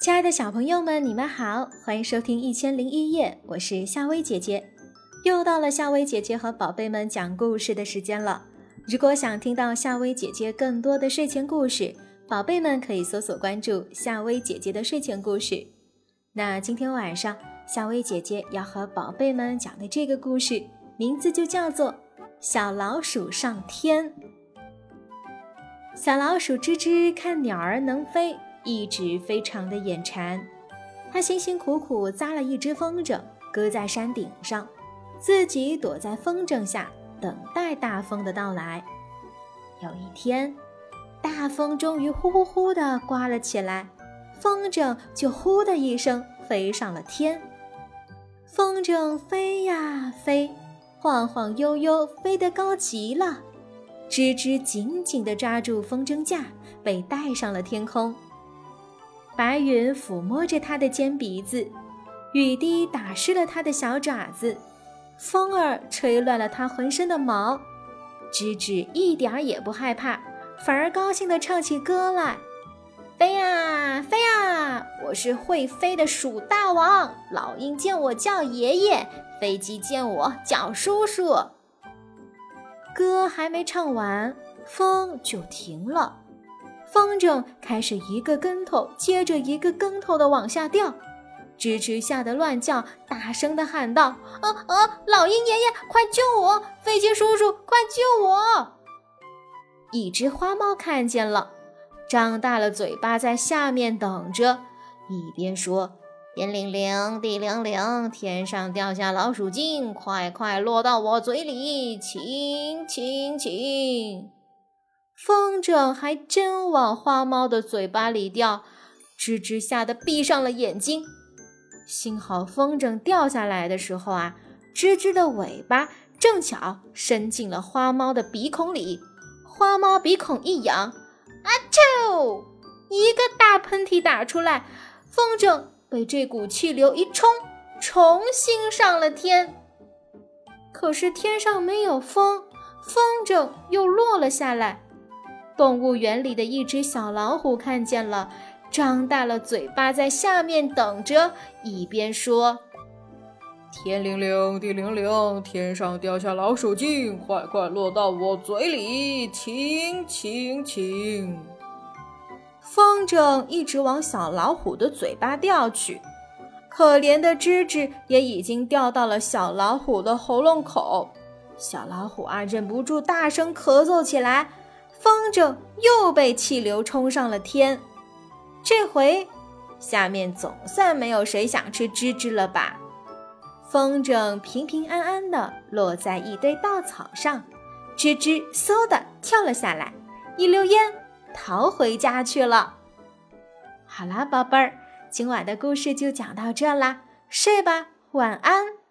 亲爱的小朋友们，你们好，欢迎收听《一千零一夜》，我是夏薇姐姐。又到了夏薇姐姐和宝贝们讲故事的时间了。如果想听到夏薇姐姐更多的睡前故事，宝贝们可以搜索关注夏薇姐姐的睡前故事。那今天晚上，夏薇姐姐要和宝贝们讲的这个故事，名字就叫做《小老鼠上天》。小老鼠吱吱看鸟儿能飞。一直非常的眼馋，它辛辛苦苦扎了一只风筝，搁在山顶上，自己躲在风筝下等待大风的到来。有一天，大风终于呼呼呼地刮了起来，风筝就呼的一声飞上了天。风筝飞呀飞，晃晃悠悠，飞得高极了。吱吱紧紧地抓住风筝架，被带上了天空。白云抚摸着它的尖鼻子，雨滴打湿了它的小爪子，风儿吹乱了它浑身的毛。吱吱一点儿也不害怕，反而高兴地唱起歌来：“飞呀飞呀，我是会飞的鼠大王。老鹰见我叫爷爷，飞机见我叫叔叔。”歌还没唱完，风就停了。风筝开始一个跟头接着一个跟头的往下掉，吱吱吓得乱叫，大声地喊道：“啊啊！老鹰爷爷，快救我！飞机叔叔，快救我！”一只花猫看见了，张大了嘴巴在下面等着，一边说：“天灵灵，地灵灵，天上掉下老鼠精，快快落到我嘴里，请请请。”风筝还真往花猫的嘴巴里掉，吱吱吓得闭上了眼睛。幸好风筝掉下来的时候啊，吱吱的尾巴正巧伸进了花猫的鼻孔里，花猫鼻孔一痒，啊啾！一个大喷嚏打出来，风筝被这股气流一冲，重新上了天。可是天上没有风，风筝又落了下来。动物园里的一只小老虎看见了，张大了嘴巴在下面等着，一边说：“天灵灵，地灵灵，天上掉下老鼠精，快快落到我嘴里，请请请。”风筝一直往小老虎的嘴巴掉去，可怜的吱吱也已经掉到了小老虎的喉咙口。小老虎啊，忍不住大声咳嗽起来。风筝又被气流冲上了天，这回下面总算没有谁想吃吱吱了吧？风筝平平安安的落在一堆稻草上，吱吱嗖的跳了下来，一溜烟逃回家去了。好啦，宝贝儿，今晚的故事就讲到这啦，睡吧，晚安。